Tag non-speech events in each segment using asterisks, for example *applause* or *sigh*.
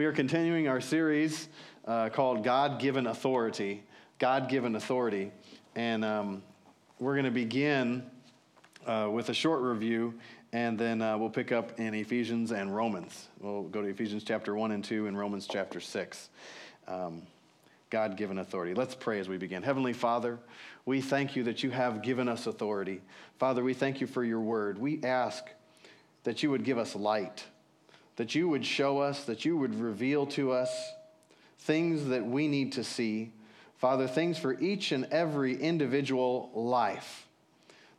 We are continuing our series uh, called God Given Authority. God Given Authority. And um, we're going to begin uh, with a short review, and then uh, we'll pick up in Ephesians and Romans. We'll go to Ephesians chapter 1 and 2 and Romans chapter 6. Um, God given authority. Let's pray as we begin. Heavenly Father, we thank you that you have given us authority. Father, we thank you for your word. We ask that you would give us light that you would show us, that you would reveal to us things that we need to see. Father, things for each and every individual life,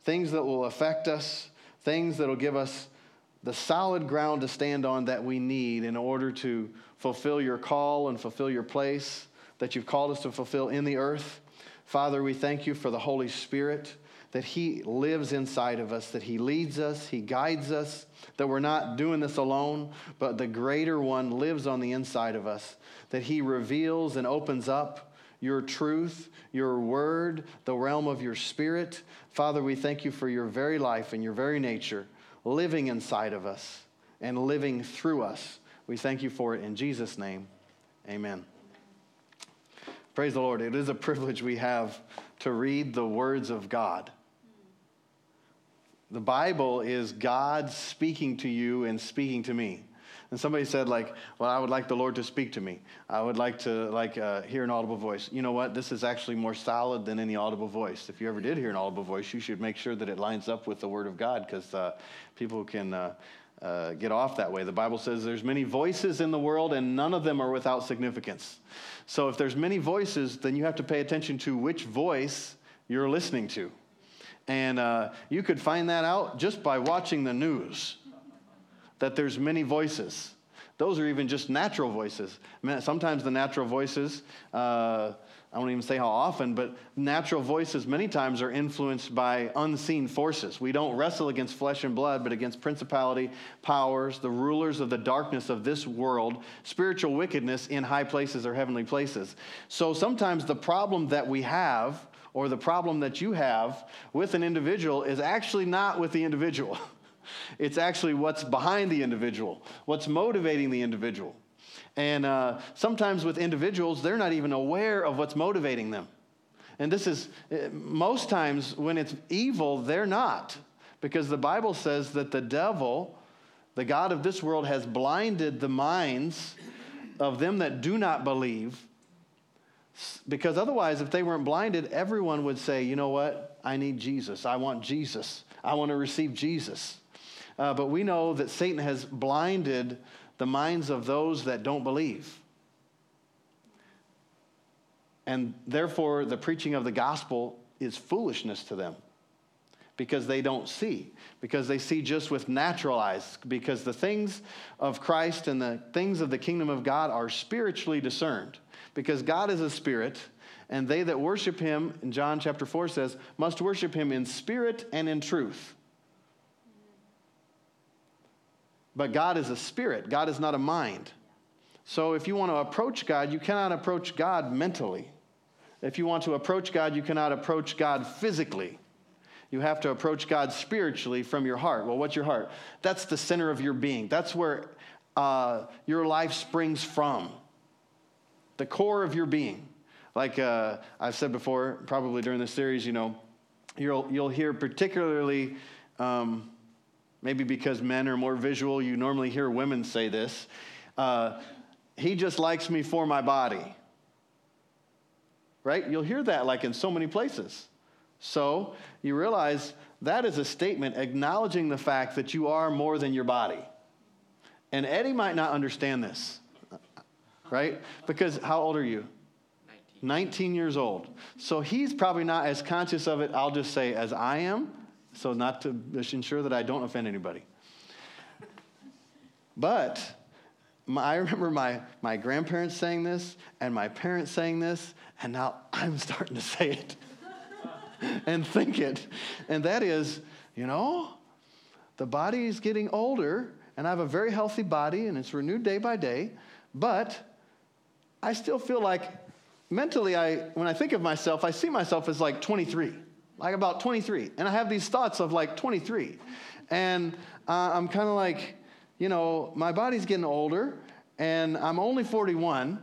things that will affect us, things that will give us the solid ground to stand on that we need in order to fulfill your call and fulfill your place that you've called us to fulfill in the earth. Father, we thank you for the Holy Spirit that He lives inside of us, that He leads us, He guides us, that we're not doing this alone, but the greater one lives on the inside of us, that He reveals and opens up your truth, your word, the realm of your spirit. Father, we thank you for your very life and your very nature living inside of us and living through us. We thank you for it in Jesus' name. Amen. Praise the Lord. It is a privilege we have to read the words of God. The Bible is God speaking to you and speaking to me. And somebody said, like, well, I would like the Lord to speak to me. I would like to, like, uh, hear an audible voice. You know what? This is actually more solid than any audible voice. If you ever did hear an audible voice, you should make sure that it lines up with the Word of God because uh, people can uh, uh, get off that way. The Bible says there's many voices in the world and none of them are without significance. So if there's many voices, then you have to pay attention to which voice you're listening to. And uh, you could find that out just by watching the news, that there's many voices. Those are even just natural voices. Sometimes the natural voices, uh, I won't even say how often, but natural voices many times are influenced by unseen forces. We don't wrestle against flesh and blood, but against principality, powers, the rulers of the darkness of this world, spiritual wickedness in high places or heavenly places. So sometimes the problem that we have or the problem that you have with an individual is actually not with the individual. *laughs* It's actually what's behind the individual, what's motivating the individual. And uh, sometimes with individuals, they're not even aware of what's motivating them. And this is, uh, most times when it's evil, they're not. Because the Bible says that the devil, the God of this world, has blinded the minds of them that do not believe because otherwise, if they weren't blinded, everyone would say, you know what? I need Jesus. I want Jesus. I want to receive Jesus. Uh, but we know that Satan has blinded the minds of those that don't believe. And therefore, the preaching of the gospel is foolishness to them because they don't see, because they see just with natural eyes, because the things of Christ and the things of the kingdom of God are spiritually discerned because God is a spirit, and they that worship him, in John chapter 4 says, must worship him in spirit and in truth. But God is a spirit, God is not a mind. So if you want to approach God, you cannot approach God mentally. If you want to approach God, you cannot approach God physically. You have to approach God spiritually from your heart. Well, what's your heart? That's the center of your being. That's where uh, your life springs from the core of your being. Like uh, I've said before, probably during this series, you know, you'll, you'll hear particularly, um, maybe because men are more visual, you normally hear women say this. Uh, he just likes me for my body. Right? You'll hear that like in so many places. So you realize that is a statement acknowledging the fact that you are more than your body. And Eddie might not understand this right? Because how old are you? 19. 19 years old. So he's probably not as conscious of it, I'll just say, as I am. So, not to ensure that I don't offend anybody. But my, I remember my, my grandparents saying this and my parents saying this, and now I'm starting to say it *laughs* and think it. And that is, you know, the body is getting older, and I have a very healthy body, and it's renewed day by day, but I still feel like mentally, I, when I think of myself, I see myself as like 23, like about 23. And I have these thoughts of like 23. And uh, I'm kind of like, you know, my body's getting older And I'm only 41,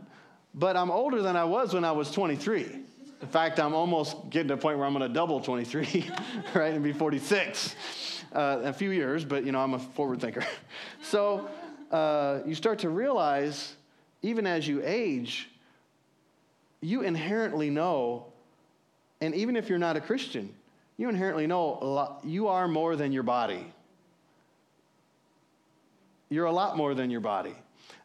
but I'm older than I was when I was 23. In fact, I'm almost getting to a point where I'm going to double 23, *laughs* right, and be 46 uh, in a few years, but you know, I'm a forward thinker. *laughs* so uh, you start to realize, even as you age, you inherently know, and even if you're not a Christian, you inherently know lot, you are more than your body. You're a lot more than your body.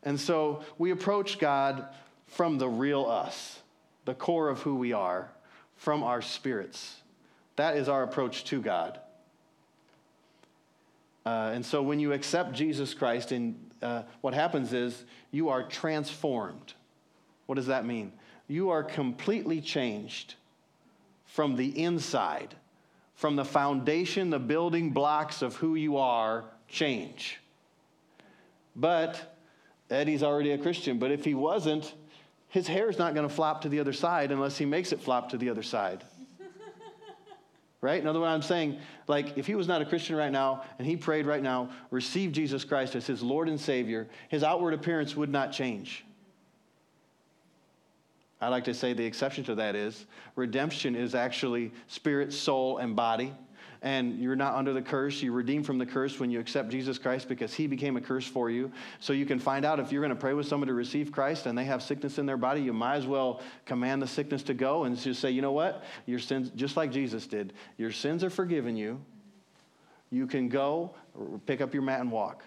And so we approach God from the real us, the core of who we are, from our spirits. That is our approach to God. Uh, and so when you accept Jesus Christ, and uh, what happens is you are transformed. What does that mean? You are completely changed from the inside, from the foundation, the building blocks of who you are change. But Eddie's already a Christian, but if he wasn't, his hair is not going to flop to the other side unless he makes it flop to the other side. *laughs* right? In other words, I'm saying, like, if he was not a Christian right now and he prayed right now, receive Jesus Christ as his Lord and Savior, his outward appearance would not change. I like to say the exception to that is redemption is actually spirit, soul, and body and you're not under the curse. You're redeemed from the curse when you accept Jesus Christ because he became a curse for you. So you can find out if you're going to pray with somebody to receive Christ and they have sickness in their body, you might as well command the sickness to go and just say, you know what? Your sins, just like Jesus did, your sins are forgiven you. You can go, pick up your mat and walk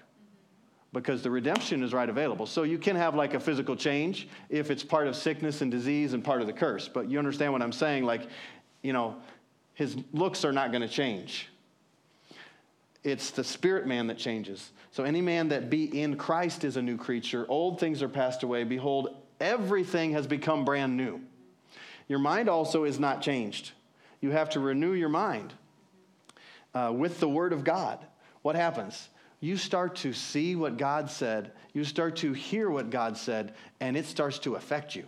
because the redemption is right available. So you can have like a physical change if it's part of sickness and disease and part of the curse. But you understand what I'm saying? Like, you know, his looks are not going to change. It's the spirit man that changes. So any man that be in Christ is a new creature. Old things are passed away. Behold, everything has become brand new. Your mind also is not changed. You have to renew your mind uh, with the Word of God. What happens? You start to see what God said, you start to hear what God said, and it starts to affect you.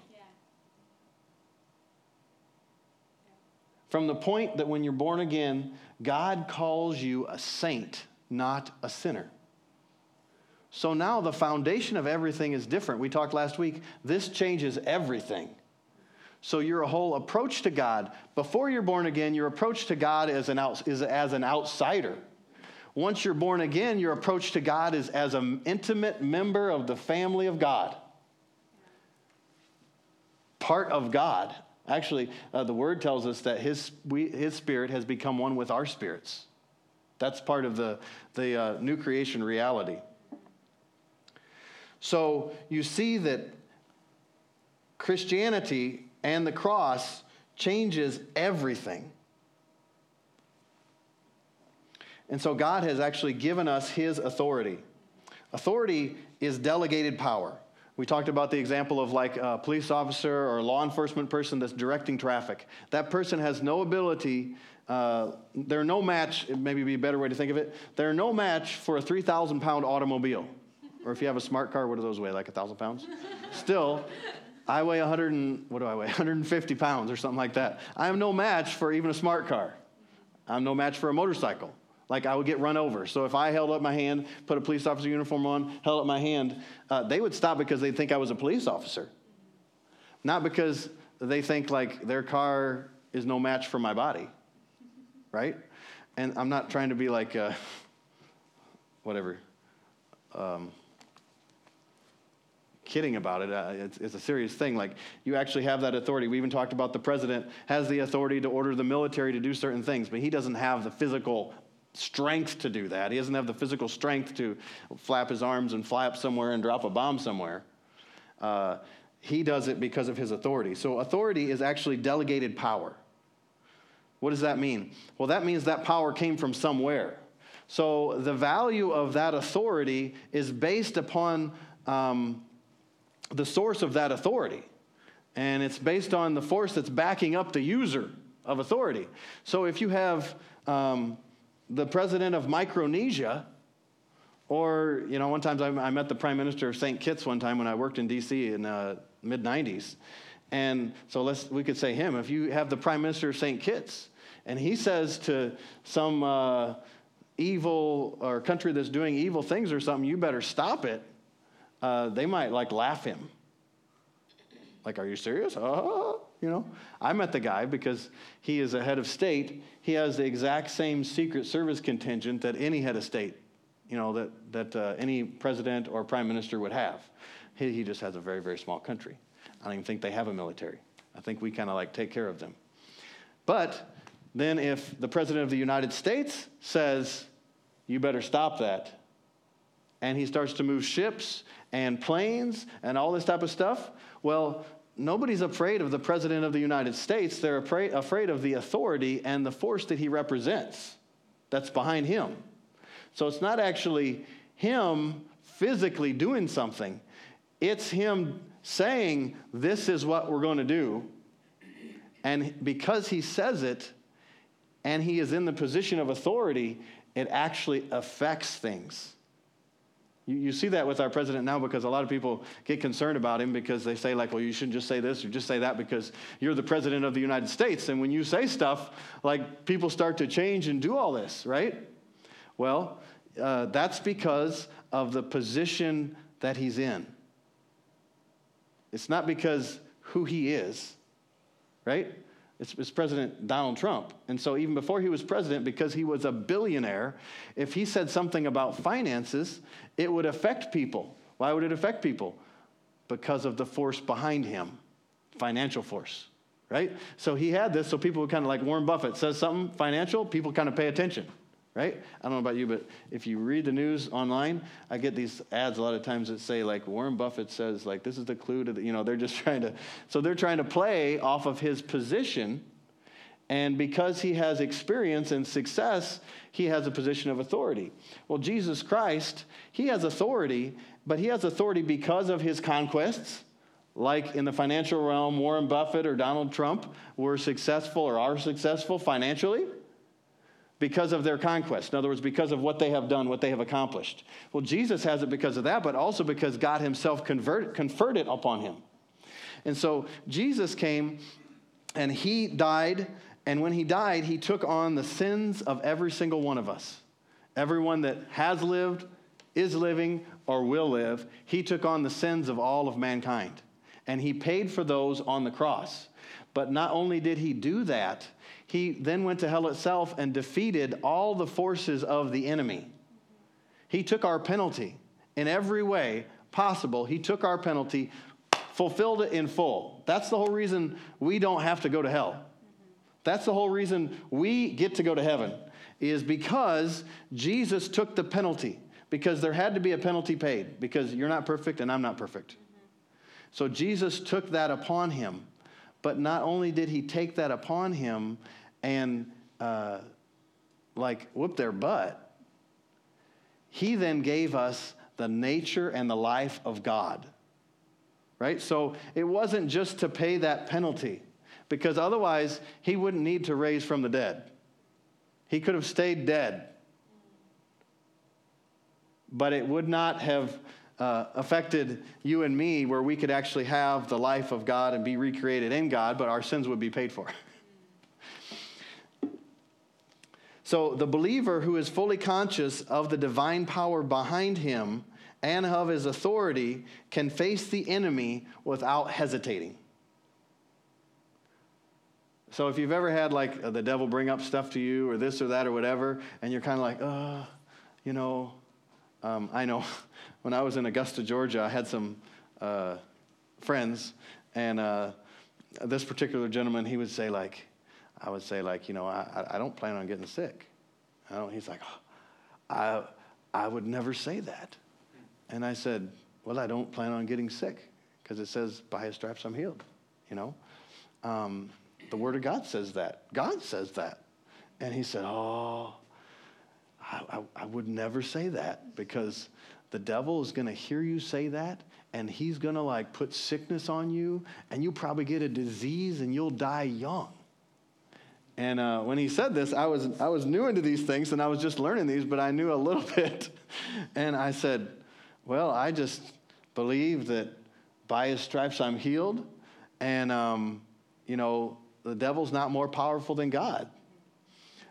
From the point that when you're born again, God calls you a saint, not a sinner. So now the foundation of everything is different. We talked last week, this changes everything. So your whole approach to God, before you're born again, your approach to God is, an out, is as an outsider. Once you're born again, your approach to God is as an intimate member of the family of God. Part of God. Actually, uh, the word tells us that his, we, his spirit has become one with our spirits. That's part of the, the uh, new creation reality. So you see that Christianity and the cross changes everything. And so God has actually given us his authority. Authority is delegated power. We talked about the example of like a police officer or law enforcement person that's directing traffic. That person has no ability, uh, they're no match, maybe be a better way to think of it, they're no match for a 3,000 pound automobile. Or if you have a smart car, what do those weigh? Like a 1,000 pounds? Still, I weigh 100 and, what do I weigh? 150 pounds or something like that. I am no match for even a smart car. I'm no match for a motorcycle like I would get run over. So if I held up my hand, put a police officer uniform on, held up my hand, uh, they would stop because they think I was a police officer. Not because they think like their car is no match for my body, right? And I'm not trying to be like, uh, whatever, um, kidding about it. Uh, it's, it's, a serious thing. Like, you actually have that authority. We even talked about the president has the authority to order the military to do certain things, but he doesn't have the physical strength to do that. He doesn't have the physical strength to flap his arms and fly up somewhere and drop a bomb somewhere. Uh, he does it because of his authority. So, authority is actually delegated power. What does that mean? Well, that means that power came from somewhere. So, the value of that authority is based upon um, the source of that authority. And it's based on the force that's backing up the user of authority. So, if you have um, the president of Micronesia, or, you know, one time I met the prime minister of St. Kitts one time when I worked in D.C. in the mid 90s. And so let's, we could say him. If you have the prime minister of St. Kitts, and he says to some uh, evil or country that's doing evil things or something, you better stop it. uh, they might like laugh him. Like, are you serious? Oh, you know, I met the guy because he is a head of state. He has the exact same Secret Service contingent that any head of state, you know, that, that uh, any president or prime minister would have. He, he just has a very, very small country. I don't even think they have a military. I think we kind of like take care of them. But then if the president of the United States says, you better stop that, and he starts to move ships and planes and all this type of stuff, well, nobody's afraid of the President of the United States. They're afraid, of the authority and the force that he represents that's behind him. So it's not actually him physically doing something, it's him saying, This is what we're going to do. And because he says it and he is in the position of authority, it actually affects things. You, see that with our president now because a lot of people get concerned about him because they say, like, well, you shouldn't just say this or just say that because you're the president of the United States. And when you say stuff, like, people start to change and do all this, right? Well, uh, that's because of the position that he's in. It's not because who he is, right? It's, it's, President Donald Trump. And so, even before he was president, because he was a billionaire, if he said something about finances, it would affect people. Why would it affect people? Because of the force behind him, financial force, right? So, he had this, so people would kind of like Warren Buffett says something financial, people kind of pay attention right? I don't know about you, but if you read the news online, I get these ads a lot of times that say like Warren Buffett says like this is the clue to the, you know, they're just *laughs* trying to so they're trying to play off of his position and because he has experience and success, he has a position of authority. Well, Jesus Christ, he has authority, but he has authority because of his conquests. Like in the financial realm, Warren Buffett or Donald Trump were successful or are successful financially because of their conquest. In other words, because of what they have done, what they have accomplished. Well, Jesus has it because of that, but also because God Himself convert, conferred it upon Him. And so Jesus came and He died, and when He died, He took on the sins of every single one of us. Everyone that has lived, is living, or will live, He took on the sins of all of mankind. And He paid for those on the cross. But not only did He do that, he then went to hell itself and defeated all the forces of the enemy. He took our penalty in every way possible. He took our penalty, fulfilled it in full. That's the whole reason we don't have to go to hell. That's the whole reason we get to go to heaven, is because Jesus took the penalty. Because there had to be a penalty paid, because you're not perfect and I'm not perfect. So Jesus took that upon him. But not only did he take that upon him, and uh, like whoop their butt, he then gave us the nature and the life of God. Right? So it wasn't just to pay that penalty, because otherwise he wouldn't need to raise from the dead. He could have stayed dead. But it would not have uh, affected you and me where we could actually have the life of God and be recreated in God, but our sins would be paid for. *laughs* So the believer who is fully conscious of the divine power behind him and of his authority can face the enemy without hesitating. So if you've ever had like the devil bring up stuff to you or this or that or whatever, and you're kind of like, uh, you know, um, I know *laughs* when I was in Augusta, Georgia, I had some uh, friends, and uh, this particular gentleman, he would say like, I would say, like, you know, I, I don't plan on getting sick. he's like, oh, I, I would never say that. And I said, well, I don't plan on getting sick because it says, by his stripes I'm healed, you know? Um, the Word of God says that. God says that. And he said, oh, I, I, I would never say that because the devil is going to hear you say that and he's going to like put sickness on you and you'll probably get a disease and you'll die young. And uh, when he said this, I was, I was new into these things and I was just learning these, but I knew a little *laughs* bit. And I said, Well, I just believe that by his stripes I'm healed. And, um, you know, the devil's not more powerful than God.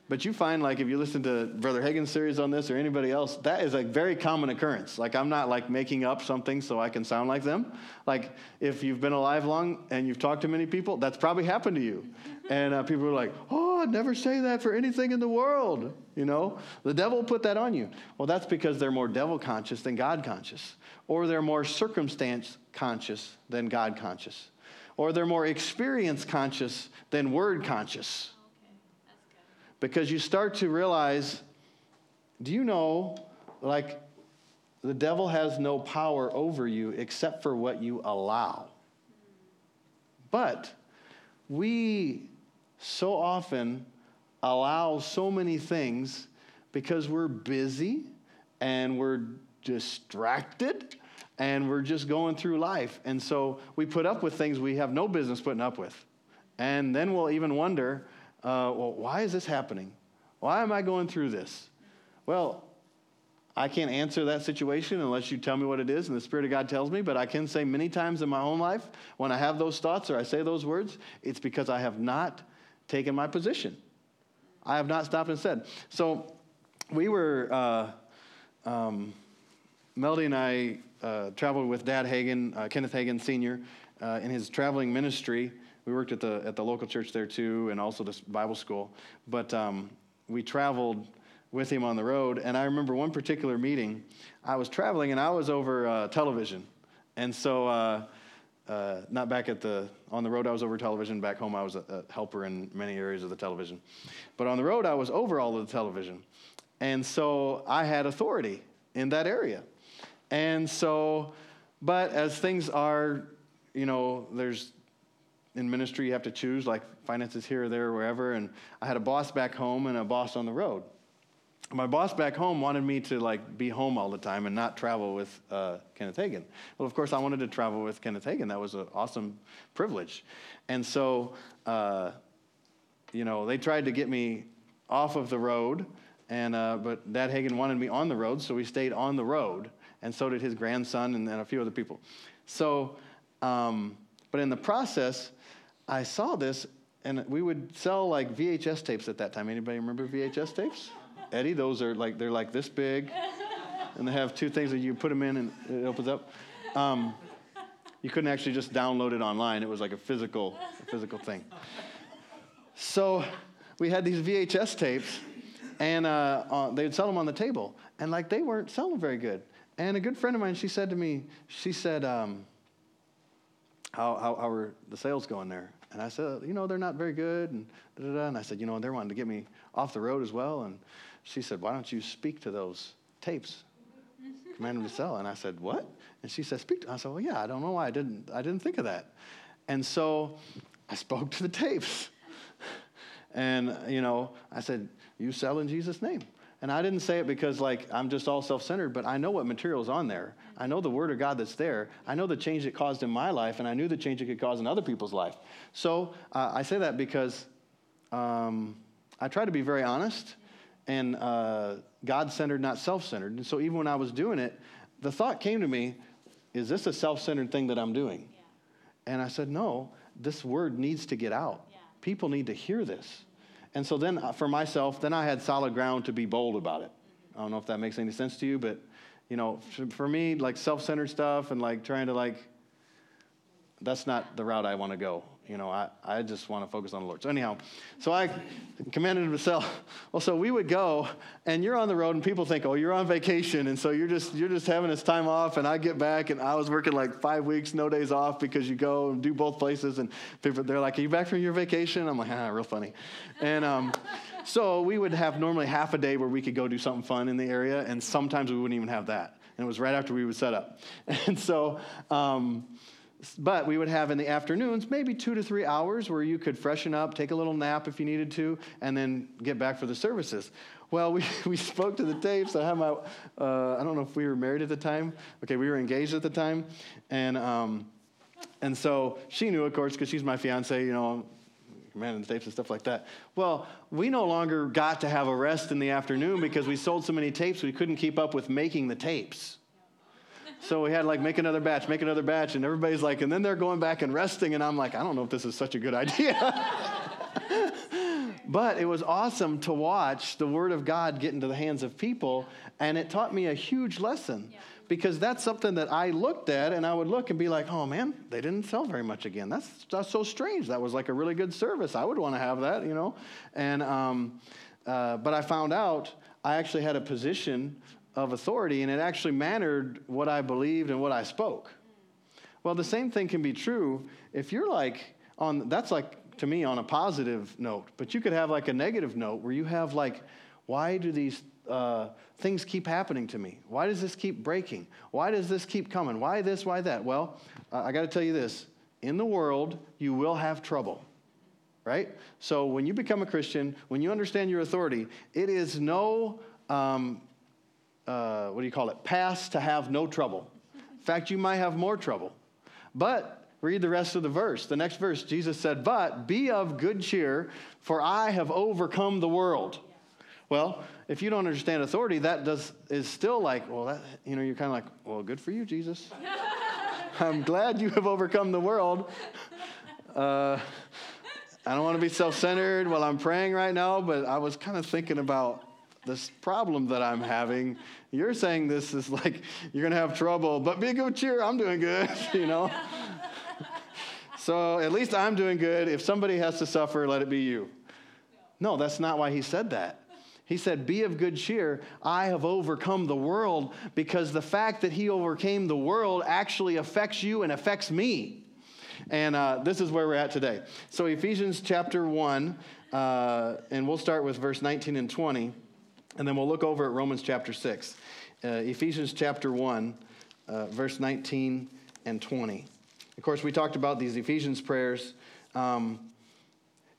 But you find, like, if you listen to Brother Hagin's series on this or anybody else, that is a very common occurrence. Like, I'm not like making up something so I can sound like them. Like, if you've been alive long and you've talked to many people, that's probably happened to you. And uh, people are like, oh, I'd never say that for anything in the world. You know, the devil put that on you. Well, that's because they're more devil conscious than God conscious, or they're more circumstance conscious than God conscious, or they're more experience conscious than word conscious because you start to realize do you know, like, the devil has no power over you except for what you allow. But we so often allow so many things because we're busy and we're distracted and we're just going through life. And so we put up with things we have no business putting up with. And then we'll even wonder, uh, well, why is this happening? Why am I going through this? Well, I can't answer that situation unless you tell me what it is and the Spirit of God tells me, but I can say many times in my own life when I have those thoughts or I say those words, it's because I have not taken my position. I have not stopped and said. So we were, uh, um, Melody and I uh, traveled with Dad Hagin, uh, Kenneth Hagin Sr., uh, in his traveling ministry we worked at the at the local church there too, and also this Bible school. But um, we traveled with him on the road, and I remember one particular meeting. I was traveling, and I was over uh, television, and so. Uh, uh, not back at the on the road i was over television back home i was a, a, helper in many areas of the television but on the road i was over all of the television and so i had authority in that area and so but as things are you know there's in ministry you have to choose, like finances here or there or wherever. And I had a boss back home and a boss on the road. My boss back home wanted me to like be home all the time and not travel with uh, Kenneth Hagin. Well, of course, I wanted to travel with Kenneth Hagin. That was an awesome privilege. And so, uh, you know, they tried to get me off of the road, and uh, but Dad Hagin wanted me on the road, so we stayed on the road, and so did his grandson and, and a few other people. So, um, but in the process, I saw this, and we would sell like VHS tapes at that time. Anybody remember VHS tapes? Eddie, those are like they're like this big, and they have two things that you put them in and it opens up. Um, you couldn't actually just download it online. It was like a physical, a physical thing. So we had these VHS tapes, and uh, uh, they would sell them on the table, and like they weren't selling very good. And a good friend of mine, she said to me, she said, um, how, how, how are the sales going there? And I said, you know, they're not very good. And, da, da, da. and I said, you know, they're wanting to get me off the road as well. And she said, why don't you speak to those tapes? Command them to sell. And I said, what? And she said, speak to I said, well, yeah, I don't know why I didn't, I didn't think of that. And so I spoke to the tapes. and, you know, I said, you sell in Jesus' name. And I didn't say it because like I'm just all self-centered, but I know what material is on there. I know the word of God that's there. I know the change it caused in my life, and I knew the change it could cause in other people's life. So uh, I say that because um, I try to be very honest and uh, God-centered, not self-centered. And so even when I was doing it, the thought came to me, is this a self-centered thing that I'm doing? Yeah. And I said, no, this word needs to get out. Yeah. People need to hear this. And so then uh, for myself, then I had solid ground to be bold about it. I don't know if that makes any sense to you, but you know, for me, like self-centered stuff and like trying to like, that's not the route I want to go. You know, I, I just want to focus on the Lord. So anyhow, so I commanded to. *laughs* Well, so we would go, and you're on the road, and people think, oh, you're on vacation, and so you're just you're just having this time off. And I get back, and I was working like five weeks, no days off, because you go and do both places, and people they're like, are you back from your vacation? I'm like, ah, real funny. And um, so we would have normally half a day where we could go do something fun in the area, and sometimes we wouldn't even have that. And it was right after we would set up. *laughs* And so. Um, but we would have in the afternoons maybe two to three hours where you could freshen up, take a little nap if you needed to, and then get back for the services. Well, *laughs* we, we spoke to the tapes. I had my, uh, I don't know if we were married at the time. Okay, we were engaged at the time. And, um, and so she knew, of course, because she's my fiance, you know, commanding the tapes and stuff like that. Well, we no longer got to have a rest in the afternoon because we sold so many tapes we couldn't keep up with making the tapes. So we had like make another batch, make another batch, and everybody's like, and then they're going back and resting, and I'm like, I don't know if this is such a good idea. *laughs* But it was awesome to watch the Word of God get into the hands of people, and it taught me a huge lesson. Because that's something that I looked at, and I would look and be like, "Oh man, they didn't sell very much again. That's that's so strange. That was like a really good service. I would want to have that, you know." And um, uh, but I found out I actually had a position of authority, and it actually mattered what I believed and what I spoke. Well, the same thing can be true if you're like on that's like to me on a positive note, but you could have like a negative note where you have like, why do these uh, things keep happening to me? Why does this keep breaking? Why does this keep coming? Why this? Why that? Well, uh, I got to tell you this: in the world, you will have trouble. Right? So when you become a Christian, when you understand your authority, it is no um, uh, what do you call it? Pass to have no trouble. In fact, you might have more trouble. But read the rest of the verse. The next verse, Jesus said, But be of good cheer, for I have overcome the world. Well, if you don't understand authority, that does is still like, well, that, you know, you're kind of like, well, good for you, Jesus. *laughs* I'm glad you have overcome the world. Uh, I don't want to be self centered while I'm praying right now, but I was kind of thinking about this problem that I'm having. You're saying this is like you're going to have trouble, but be a good cheer. I'm doing good, *laughs* you know? so at least I'm doing good. If somebody has to suffer, let it be you. No, that's not why he said that. He said, Be of good cheer. I have overcome the world because the fact that he overcame the world actually affects you and affects me. And uh, this is where we're at today. So, Ephesians chapter 1, uh, and we'll start with verse 19 and 20. And then we'll look over at Romans chapter 6. Uh, Ephesians chapter 1, uh, verse 19 and 20. Of course, we talked about these Ephesians prayers. Um,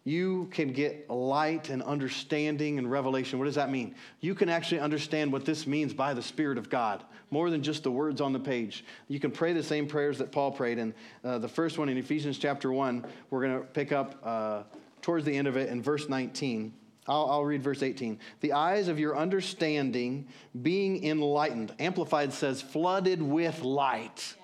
you can get light and understanding and revelation. What does that mean? You can actually understand what this means by the Spirit of God, more than just the words on the page. You can pray the same prayers that Paul prayed. And uh, the first one in Ephesians chapter 1, we're going to pick up uh, towards the end of it in verse 19. I'll, I'll, read verse 18. The eyes of your understanding being enlightened. Amplified says, flooded with light.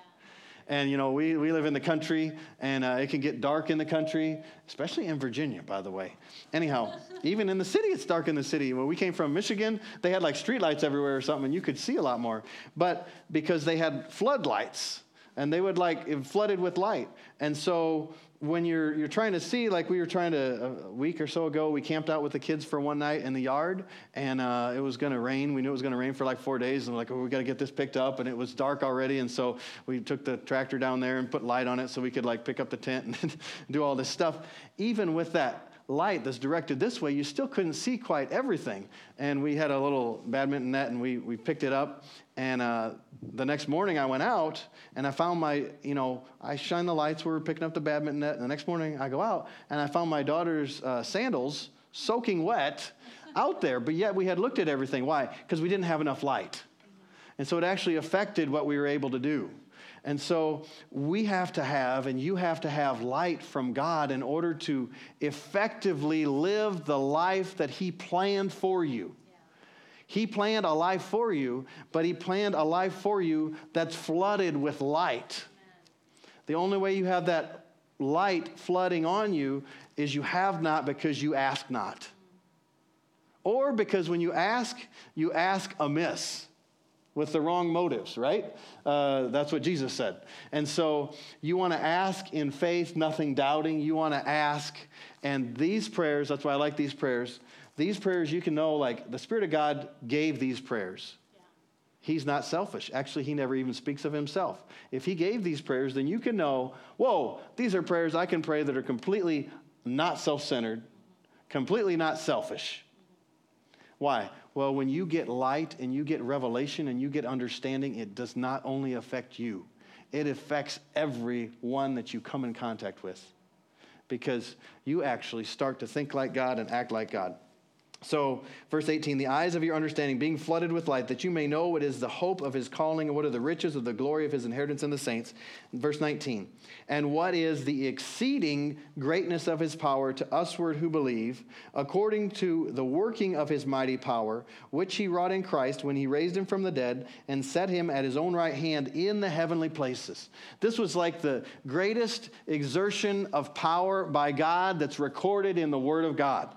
And, you know, we, we live in the country, and uh, it can get dark in the country, especially in Virginia, by the way. Anyhow, *laughs* even in the city, it's dark in the city. When we came from Michigan, they had like streetlights everywhere or something, and you could see a lot more. But because they had floodlights, and they would like, it flooded with light. And so when you're you're trying to see like we were trying to a week or so ago we camped out with the kids for one night in the yard and uh, it was going to rain. We knew it was going to rain for like four days and we're like oh, we got to get this picked up and it was dark already and so we took the tractor down there and put light on it so we could like pick up the tent *laughs* and do all this stuff. Even with that light that's directed this way, you still couldn't see quite everything. And we had a little badminton net and we, we picked it up. And uh, the next morning I went out and I found my, you know, I shine the lights, we were picking up the badminton net. And the next morning I go out and I found my daughter's uh, sandals soaking wet out there. But yet we had looked at everything. Why? Because we didn't have enough light. And so it actually affected what we were able to do. And so we have to have, and you have to have light from God in order to effectively live the life that He planned for you. He planned a life for you, but He planned a life for you that's flooded with light. The only way you have that light flooding on you is you have not because you ask not. Or because when you ask, you ask amiss with the wrong motives, right? Uh, that's what Jesus said. And so you want to ask in faith, nothing doubting. You want to ask. And these prayers, that's why I like these prayers. These prayers, you can know, like, the Spirit of God gave these prayers. He's not selfish. Actually, he never even speaks of himself. If he gave these prayers, then you can know, whoa, these are prayers I can pray that are completely not self centered, completely not selfish. Why? Well, when you get light and you get revelation and you get understanding, it does not only affect you, it affects everyone that you come in contact with because you actually start to think like God and act like God. So, verse 18, the eyes of your understanding being flooded with light, that you may know what is the hope of his calling and what are the riches of the glory of his inheritance in the saints. Verse 19, and what is the exceeding greatness of his power to usward who believe, according to the working of his mighty power, which he wrought in Christ when he raised him from the dead and set him at his own right hand in the heavenly places. This was like the greatest exertion of power by God that's recorded in the Word of God.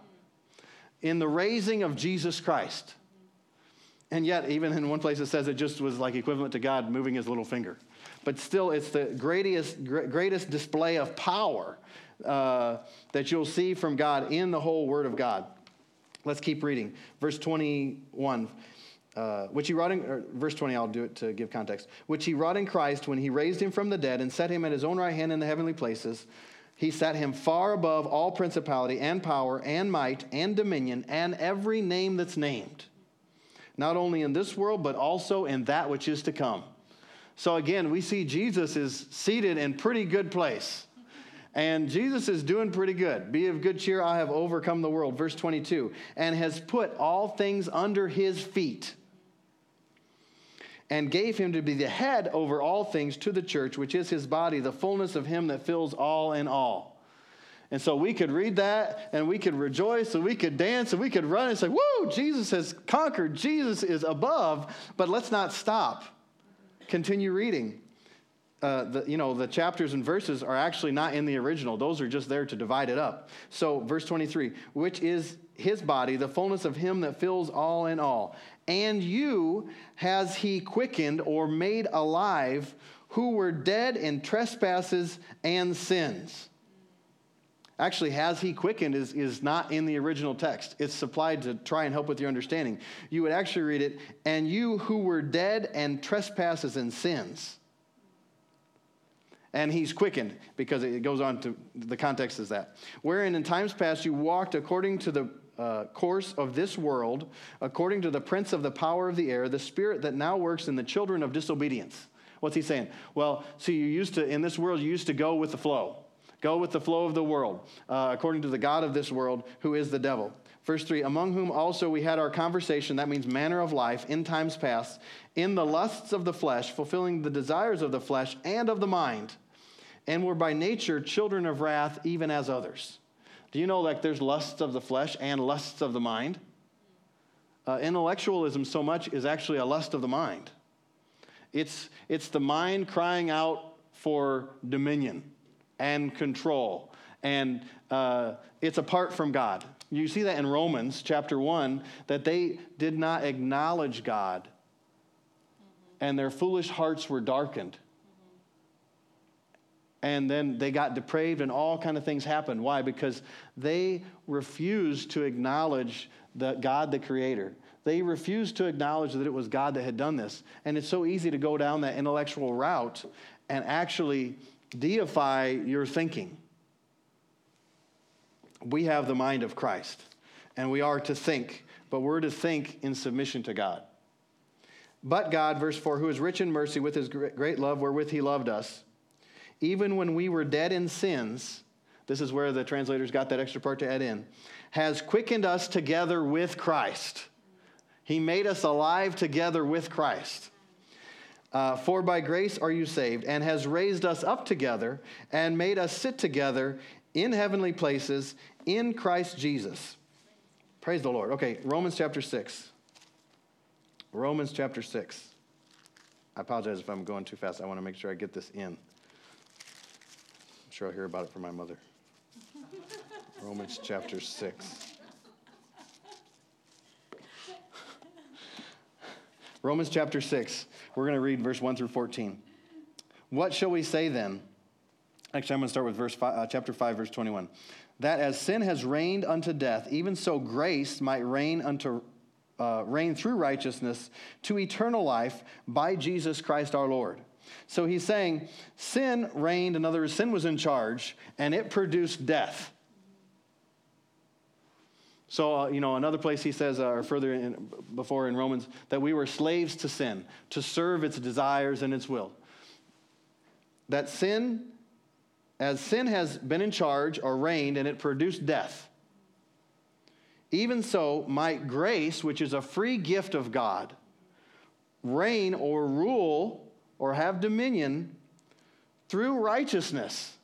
In the raising of Jesus Christ. And yet, even in one place, it says it just was like equivalent to God moving his little finger. But still, it's the greatest, greatest display of power uh, that you'll see from God in the whole Word of God. Let's keep reading. Verse 21. Uh, which he wrought in, verse 20, I'll do it to give context. Which he wrought in Christ when he raised him from the dead and set him at his own right hand in the heavenly places. He set him far above all principality and power and might and dominion and every name that's named, not only in this world, but also in that which is to come. So again, we see Jesus is seated in pretty good place. And Jesus is doing pretty good. Be of good cheer, I have overcome the world. Verse 22 and has put all things under his feet and gave him to be the head over all things to the church, which is his body, the fullness of him that fills all in all. And so we could read that and we could rejoice and we could dance and we could run and say, Woo, Jesus has conquered. Jesus is above. But let's not stop. Continue reading. Uh, the, you know, the chapters and verses are actually not in the original. Those are just there to divide it up. So, verse 23, which is his body, the fullness of him that fills all in all. And you has he quickened or made alive who were dead in trespasses and sins. Actually, has he quickened is, is not in the original text. It's supplied to try and help with your understanding. You would actually read it, and you who were dead and trespasses and sins. And he's quickened because it goes on to the context is that. Wherein in times past you walked according to the uh, course of this world, according to the prince of the power of the air, the spirit that now works in the children of disobedience. What's he saying? Well, see, you used to, in this world, you used to go with the flow. Go with the flow of the world, uh, according to the God of this world, who is the devil. Verse 3 Among whom also we had our conversation, that means manner of life, in times past, in the lusts of the flesh, fulfilling the desires of the flesh and of the mind, and were by nature children of wrath, even as others. Do you know like there's lusts of the flesh and lusts of the mind? Uh, intellectualism so much is actually a lust of the mind. It's, it's the mind crying out for dominion and control. And uh, it's apart from God. You see that in Romans chapter 1 that they did not acknowledge God and their foolish hearts were darkened and then they got depraved and all kind of things happened. Why? Because they refused to acknowledge that god the creator. They refused to acknowledge that it was god that had done this. And it's so easy to go down that intellectual route and actually deify your thinking. We have the mind of christ and we are to think but we're to think in submission to god. But god verse 4 who is rich in mercy with his great love wherewith he loved us even when we were dead in sins, this is where the translators got that extra part to add in, has quickened us together with Christ. He made us alive together with Christ. Uh, For by grace are you saved, and has raised us up together and made us sit together in heavenly places in Christ Jesus. Praise the Lord. Okay, Romans chapter 6. Romans chapter 6. I apologize if I'm going too fast. I want to make sure I get this in sure I'll hear about it from my mother. Romans chapter 6. Romans chapter 6. We're going to read verse 1 through 14. What shall we say then? Actually, I'm going to start with verse five, uh, chapter 5, verse 21. That as sin has reigned unto death, even so grace might reign unto uh, reign through righteousness to eternal life by Jesus Christ our Lord. So he's saying sin reigned, in other words, sin was in charge, and it produced death. So, uh, you know, another place he says, uh, or further in, before in Romans, that we were slaves to sin, to serve its desires and its will. That sin, as sin has been in charge or reigned and it produced death, even so might grace, which is a free gift of God, reign or rule or have dominion through righteousness.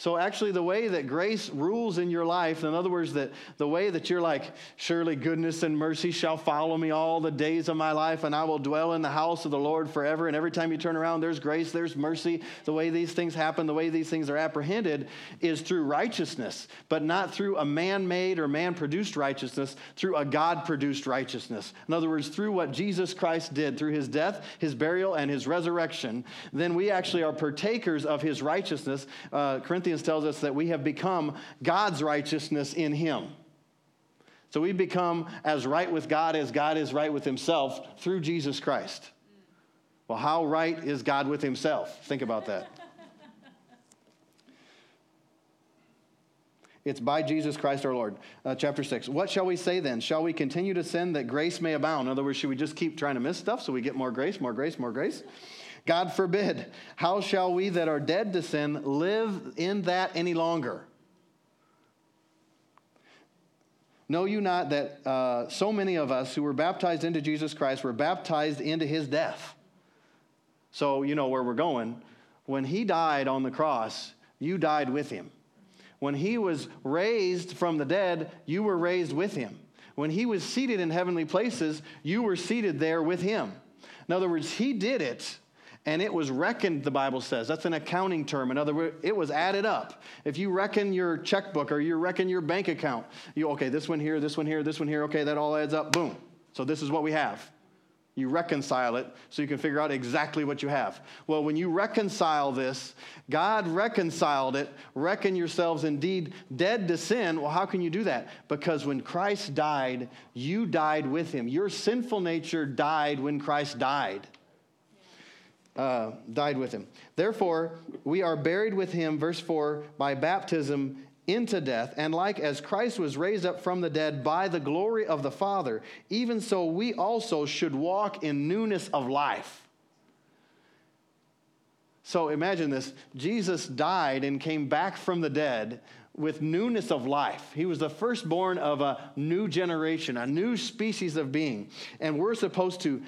So, actually, the way that grace rules in your life, in other words, that the way that you're like, surely goodness and mercy shall follow me all the days of my life, and I will dwell in the house of the Lord forever. And every time you turn around, there's grace, there's mercy. The way these things happen, the way these things are apprehended is through righteousness, but not through a man made or man produced righteousness, through a God produced righteousness. In other words, through what Jesus Christ did, through his death, his burial, and his resurrection, then we actually are partakers of his righteousness. Uh, Corinthians Corinthians tells us that we have become God's righteousness in Him. So we become as right with God as God is right with Himself through Jesus Christ. Well, how right is God with Himself? Think about that. *laughs* It's by Jesus Christ our Lord. Uh, chapter 6. What shall we say then? Shall we continue to sin that grace may abound? In other words, should we just keep trying to miss stuff so we get more grace, more grace, more grace? God forbid. How shall we that are dead to sin live in that any longer? Know you not that uh, so many of us who were baptized into Jesus Christ were baptized into his death? So, you know where we're going. When he died on the cross, you died with him. When he was raised from the dead, you were raised with him. When he was seated in heavenly places, you were seated there with him. In other words, he did it and it was reckoned, the Bible says. That's an accounting term. In other words, it was added up. If you reckon your checkbook or you reckon your bank account, you, okay, this one here, this one here, this one here, okay, that all adds up, boom. So this is what we have. You reconcile it so you can figure out exactly what you have. Well, when you reconcile this, God reconciled it. Reckon yourselves indeed dead to sin. Well, how can you do that? Because when Christ died, you died with him. Your sinful nature died when Christ died uh, died with him. Therefore, we are buried with him, verse 4, by baptism into death, and like as Christ was raised up from the dead by the glory of the Father, even so we also should walk in newness of life. So imagine this Jesus died and came back from the dead with newness of life. He was the firstborn of a new generation, a new species of being. And we're supposed to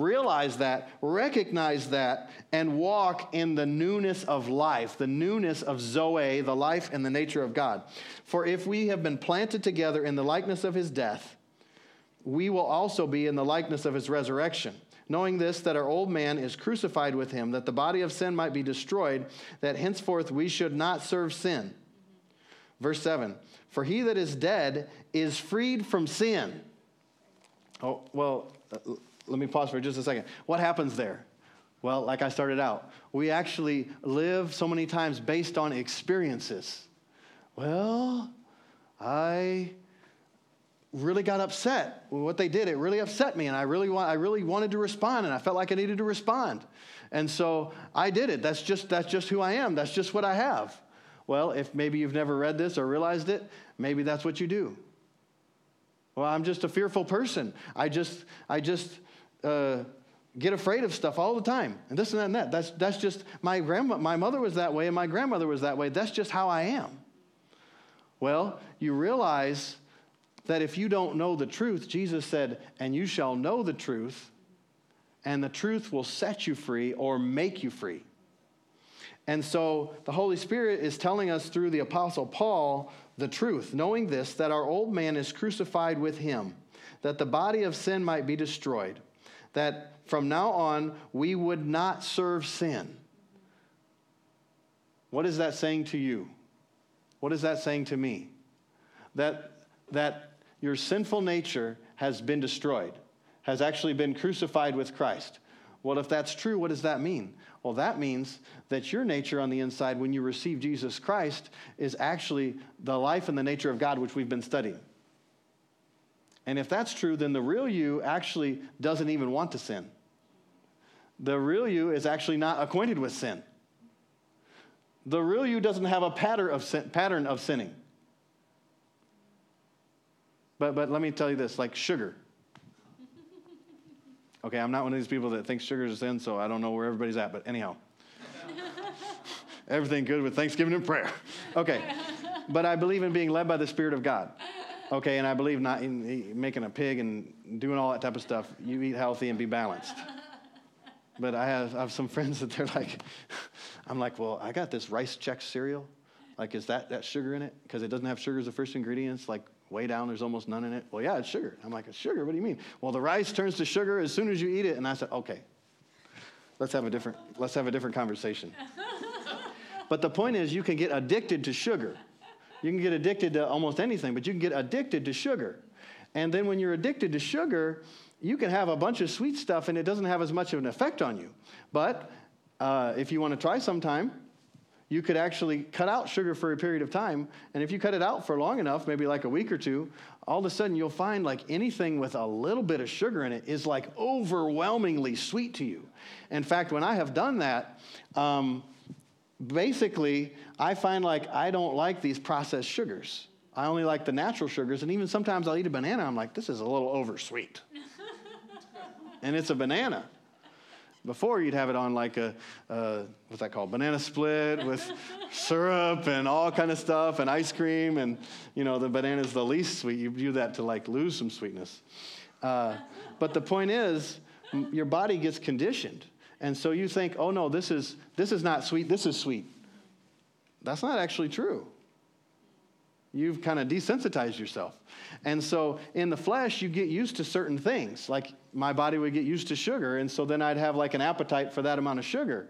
realize that, recognize that, and walk in the newness of life, the newness of Zoe, the life and the nature of God. For if we have been planted together in the likeness of his death, we will also be in the likeness of his resurrection. Knowing this, that our old man is crucified with him, that the body of sin might be destroyed, that henceforth we should not serve sin. Verse 7 For he that is dead is freed from sin. Oh, well, uh, let me pause for just a second. What happens there? Well, like I started out, we actually live so many times based on experiences. Well, I really got upset with what they did. It really upset me, and I really, I really wanted to respond, and I felt like I needed to respond. And so I did it. That's just, that's just who I am. That's just what I have. Well, if maybe you've never read this or realized it, maybe that's what you do. Well, I'm just a fearful person. I just, I just uh, get afraid of stuff all the time, and this and that and that. That's, that's just my grandma, my mother was that way, and my grandmother was that way. That's just how I am. Well, you realize that if you don't know the truth, Jesus said, and you shall know the truth, and the truth will set you free or make you free. And so the Holy Spirit is telling us through the Apostle Paul the truth, knowing this, that our old man is crucified with him, that the body of sin might be destroyed that from now on we would not serve sin. What is that saying to you? What is that saying to me? That, that your sinful nature has been destroyed, has actually been crucified with Christ. Well, if that's true, what does that mean? Well, that means that your nature on the inside, when you receive Jesus Christ, is actually the life and the nature of God, which we've been studying. And if that's true, then the real you actually doesn't even want to sin. The real you is actually not acquainted with sin. The real you doesn't have a pattern of, sin, pattern of sinning. But, but let me tell you this like sugar. *laughs* Okay, I'm not one of these people that thinks sugar is a sin, so I don't know where everybody's at, but anyhow. *laughs* Everything good with Thanksgiving and prayer. Okay, but I believe in being led by the Spirit of God. Okay, and I believe not in making a pig and doing all that type of stuff. You eat healthy and be balanced. *laughs* But I have, I have some friends that they're like, *laughs* I'm like, well, I got this Rice Chex cereal. Like, is that, that sugar in it? Because it doesn't have sugar as the first ingredients, like way down, there's almost none in it. Well, yeah, it's sugar. I'm like, it's sugar? What do you mean? Well, the rice turns to sugar as soon as you eat it. And I said, okay, let's have a different, let's have a different conversation. *laughs* but the point is, you can get addicted to sugar. You can get addicted to almost anything, but you can get addicted to sugar. And then when you're addicted to sugar, you can have a bunch of sweet stuff and it doesn't have as much of an effect on you. But uh, if you want to try sometime, you could actually cut out sugar for a period of time. And if you cut it out for long enough, maybe like a week or two, all of a sudden you'll find like anything with a little bit of sugar in it is like overwhelmingly sweet to you. In fact, when I have done that, um, basically, I find like I don't like these processed sugars. I only like the natural sugars. And even sometimes I'll eat a banana, I'm like, this is a little oversweet. *laughs* and it's a banana. Before you'd have it on like a, uh, what's that called? Banana split with *laughs* syrup and all kind of stuff and ice cream. And, you know, the banana's the least sweet. You do that to like lose some sweetness. Uh, but the point is, your body gets conditioned. And so you think, oh no, this is, this is not sweet, this is sweet. That's not actually true. You've kind of desensitized yourself. And so in the flesh, you get used to certain things. Like my body would get used to sugar. And so then I'd have like an appetite for that amount of sugar.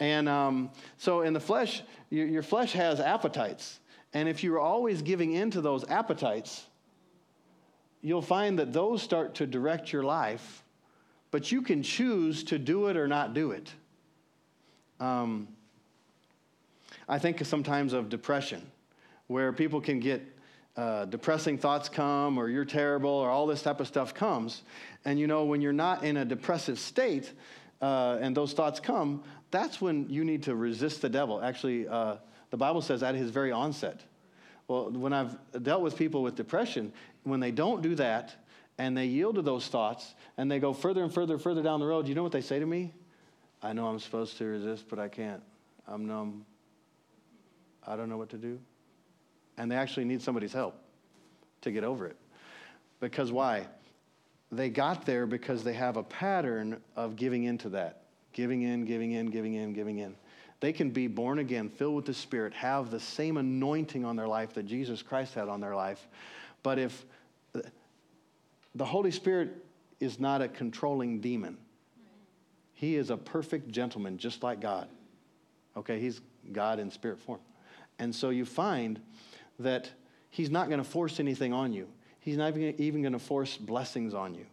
And um, so in the flesh, your, your flesh has appetites. And if you're always giving in to those appetites, you'll find that those start to direct your life, but you can choose to do it or not do it. Um, I think sometimes of depression where people can get uh, depressing thoughts come or you're terrible or all this type of stuff comes. And you know, when you're not in a depressive state uh, and those thoughts come, that's when you need to resist the devil. Actually, uh, the Bible says at his very onset. Well, when I've dealt with people with depression, when they don't do that and they yield to those thoughts and they go further and further and further down the road, you know what they say to me? I know I'm supposed to resist, but I can't. I'm numb. I don't know what to do and they actually need somebody's help to get over it. Because why? They got there because they have a pattern of giving into that. Giving in, giving in, giving in, giving in. They can be born again, filled with the Spirit, have the same anointing on their life that Jesus Christ had on their life. But if the Holy Spirit is not a controlling demon, He is a perfect gentleman, just like God. Okay, He's God in spirit form. And so you find that He's not going to force anything on you. He's not even going to force blessings on you.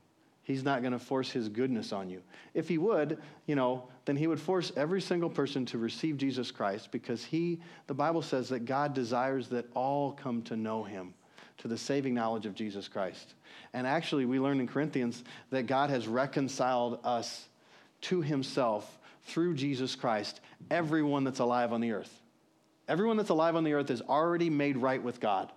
He's not going to force his goodness on you. If he would, you know, then he would force every single person to receive Jesus Christ because he, the Bible says that God desires that all come to know him, to the saving knowledge of Jesus Christ. And actually, we learn in Corinthians that God has reconciled us to himself through Jesus Christ, everyone that's alive on the earth. Everyone that's alive on the earth is already made right with God.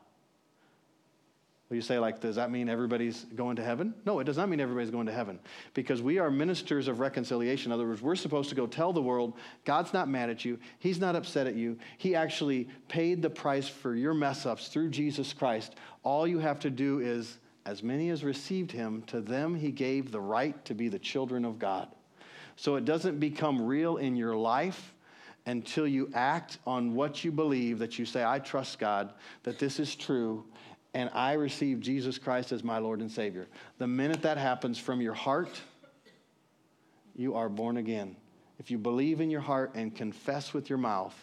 Will you say, like, does that mean everybody's going to heaven? No, it does not mean everybody's going to heaven because we are ministers of reconciliation. In other words, we're supposed to go tell the world God's not mad at you, He's not upset at you. He actually paid the price for your mess ups through Jesus Christ. All you have to do is, as many as received Him, to them He gave the right to be the children of God. So it doesn't become real in your life until you act on what you believe, that you say, I trust God, that this is true, and I receive Jesus Christ as my Lord and Savior. The minute that happens from your heart, you are born again. If you believe in your heart and confess with your mouth,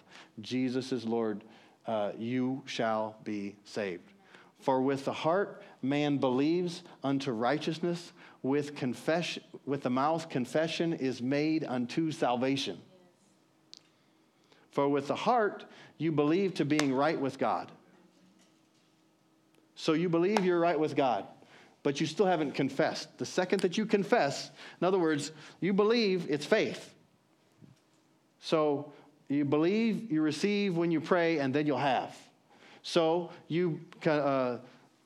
Jesus is Lord, uh, you shall be saved. For with the heart man believes unto righteousness, with confession, with the mouth confession is made unto salvation. For with the heart you believe to being right with God. So you believe you're right with God, but you still haven't confessed. The second that you confess, in other words, you believe it's faith. So you believe, you receive when you pray, and then you'll have. So you uh,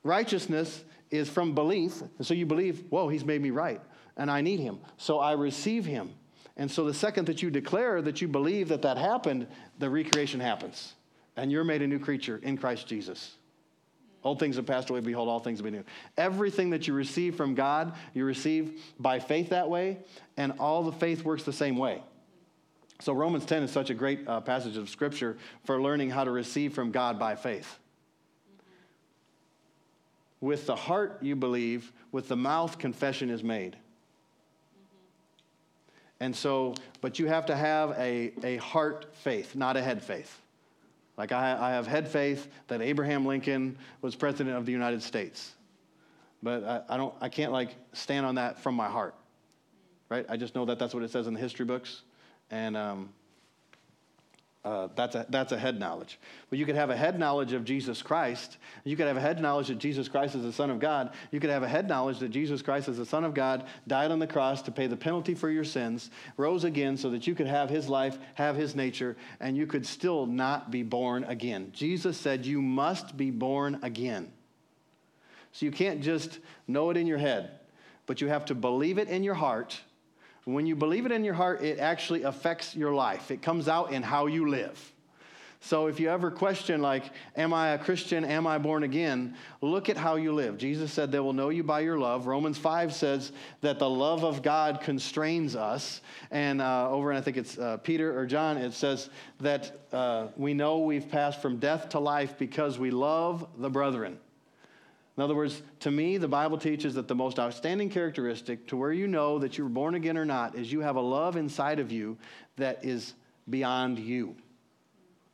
righteousness is from belief, and so you believe, whoa, he's made me right, and I need him. So I receive him. And so the second that you declare that you believe that that happened, the recreation happens. And you're made a new creature in Christ Jesus. Old things have passed away, behold, all things have been new. Everything that you receive from God, you receive by faith that way, and all the faith works the same way. So, Romans 10 is such a great uh, passage of scripture for learning how to receive from God by faith. With the heart you believe, with the mouth confession is made. And so, but you have to have a, a heart faith, not a head faith. Like I, I have head faith that Abraham Lincoln was president of the United States. But I, I, don't, I can't like stand on that from my heart, right? I just know that that's what it says in the history books. And um, uh, that's, a, that's a head knowledge. But you could have a head knowledge of Jesus Christ. You could have a head knowledge that Jesus Christ is the Son of God. You could have a head knowledge that Jesus Christ is the Son of God, died on the cross to pay the penalty for your sins, rose again so that you could have his life, have his nature, and you could still not be born again. Jesus said, You must be born again. So you can't just know it in your head, but you have to believe it in your heart when you believe it in your heart, it actually affects your life. It comes out in how you live. So if you ever question, like, am I a Christian? Am I born again? Look at how you live. Jesus said they will know you by your love. Romans 5 says that the love of God constrains us. And uh, over, and I think it's uh, Peter or John, it says that uh, we know we've passed from death to life because we love the brethren. In other words, to me, the Bible teaches that the most outstanding characteristic to where you know that you were born again or not is you have a love inside of you that is beyond you.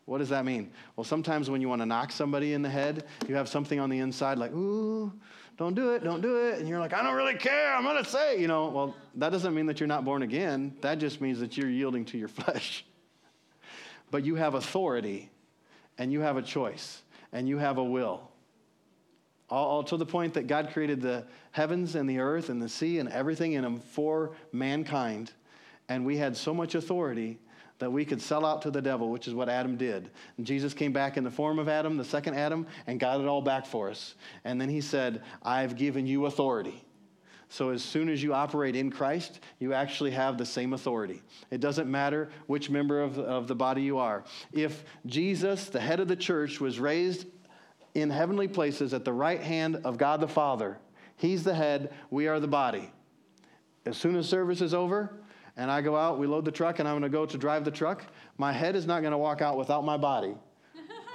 What does that mean? Well, sometimes when you want to knock somebody in the head, you have something on the inside like, ooh, don't do it, don't do it. And you're like, I don't really care, I'm going to say, you know, well, that doesn't mean that you're not born again. That just means that you're yielding to your *laughs* flesh. But you have authority, and you have a choice, and you have a will. All, all, to the point that God created the heavens and the earth and the sea and everything in them for mankind. And we had so much authority that we could sell out to the devil, which is what Adam did. And Jesus came back in the form of Adam, the second Adam, and got it all back for us. And then he said, I've given you authority. So as soon as you operate in Christ, you actually have the same authority. It doesn't matter which member of, of the body you are. If Jesus, the head of the church, was raised in heavenly places at the right hand of God the Father. He's the head, we are the body. As soon as service is over and I go out, we load the truck, and I'm to go to drive the truck, my head is not to walk out without my body.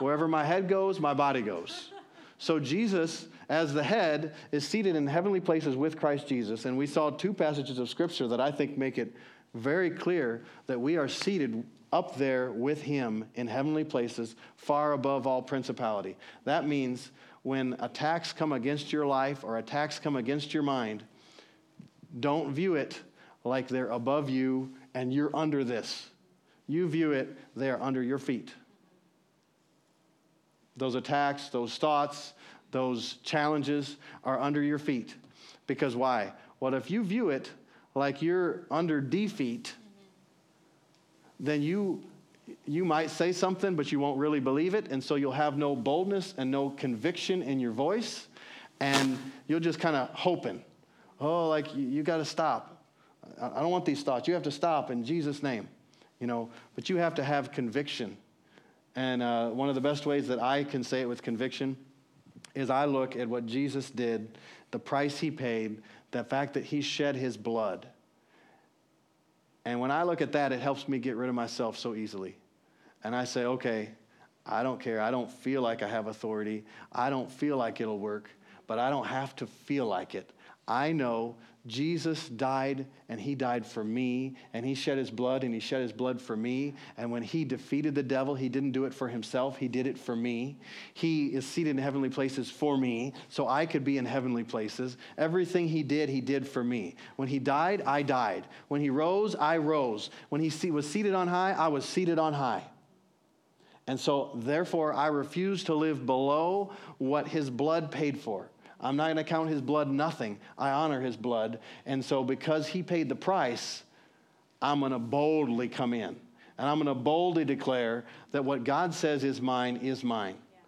Wherever my head goes, my body goes. So Jesus, as the head, is seated in heavenly places with Christ Jesus. And we saw two passages of Scripture that I think make it very clear that we are seated up there with him in heavenly places, far above all principality. That means when attacks come against your life or attacks come against your mind, don't view it like they're above you and you're under this. You view it, they're under your feet. Those attacks, those thoughts, those challenges are under your feet. Because why? Well, if you view it like you're under defeat, then you you might say something, but you won't really believe it. And so you'll have no boldness and no conviction in your voice. And you'll just kind of hoping, oh, like you, you got to stop. I, I don't want these thoughts. You have to stop in Jesus' name, you know. But you have to have conviction. And uh, one of the best ways that I can say it with conviction is I look at what Jesus did, the price he paid, the fact that he shed his blood and when I look at that, it helps me get rid of myself so easily. And I say, okay, I don't care. I don't feel like I have authority. I don't feel like it'll work, but I don't have to feel like it. I know Jesus died and he died for me and he shed his blood and he shed his blood for me. And when he defeated the devil, he didn't do it for himself, he did it for me. He is seated in heavenly places for me so I could be in heavenly places. Everything he did, he did for me. When he died, I died. When he rose, I rose. When he was seated on high, I was seated on high. And so, therefore, I refuse to live below what his blood paid for. I'm not going to count his blood nothing. I honor his blood. And so, because he paid the price, I'm going to boldly come in. And I'm going to boldly declare that what God says is mine is mine. Yeah.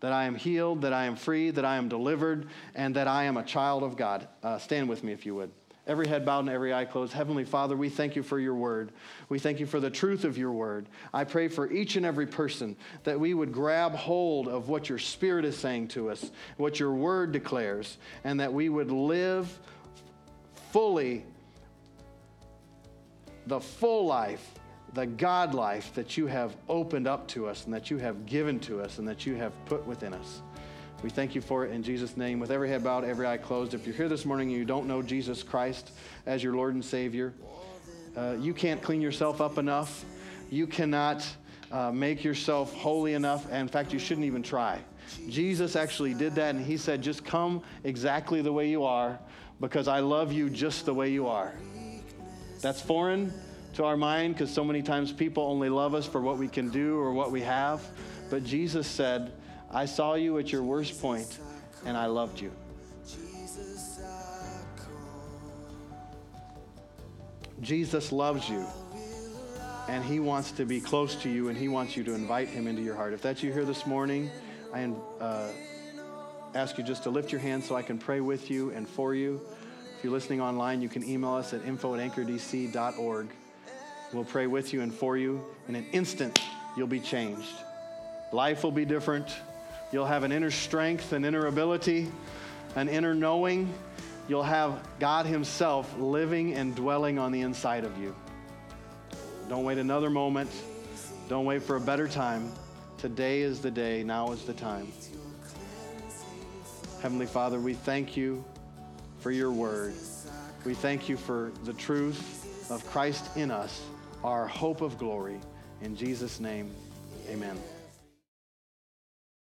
That I am healed, that I am free, that I am delivered, and that I am a child of God. Uh, stand with me if you would. Every head bowed and every eye closed. Heavenly Father, we thank you for your word. We thank you for the truth of your word. I pray for each and every person that we would grab hold of what your spirit is saying to us, what your word declares, and that we would live fully the full life the God life that you have opened up to us and that you have given to us and that you have put within us. We thank you for it in Jesus' name. With every head bowed, every eye closed. If you're here this morning and you don't know Jesus Christ as your Lord and Savior, uh, you can't clean yourself up enough. You cannot uh, make yourself holy enough. And in fact, you shouldn't even try. Jesus actually did that, and he said, Just come exactly the way you are because I love you just the way you are. That's foreign to our mind because so many times people only love us for what we can do or what we have. But Jesus said, I saw you at your worst point and I loved you. Jesus loves you and he wants to be close to you and he wants you to invite him into your heart. If that's you here this morning, I uh, ask you just to lift your hand so I can pray with you and for you. If you're listening online, you can email us at info at anchordc.org. We'll pray with you and for you. In an instant, you'll be changed. Life will be different. You'll have an inner strength, an inner ability, an inner knowing. You'll have God Himself living and dwelling on the inside of you. Don't wait another moment. Don't wait for a better time. Today is the day. Now is the time. Heavenly Father, we thank you for your word. We thank you for the truth of Christ in us, our hope of glory. In Jesus' name, amen.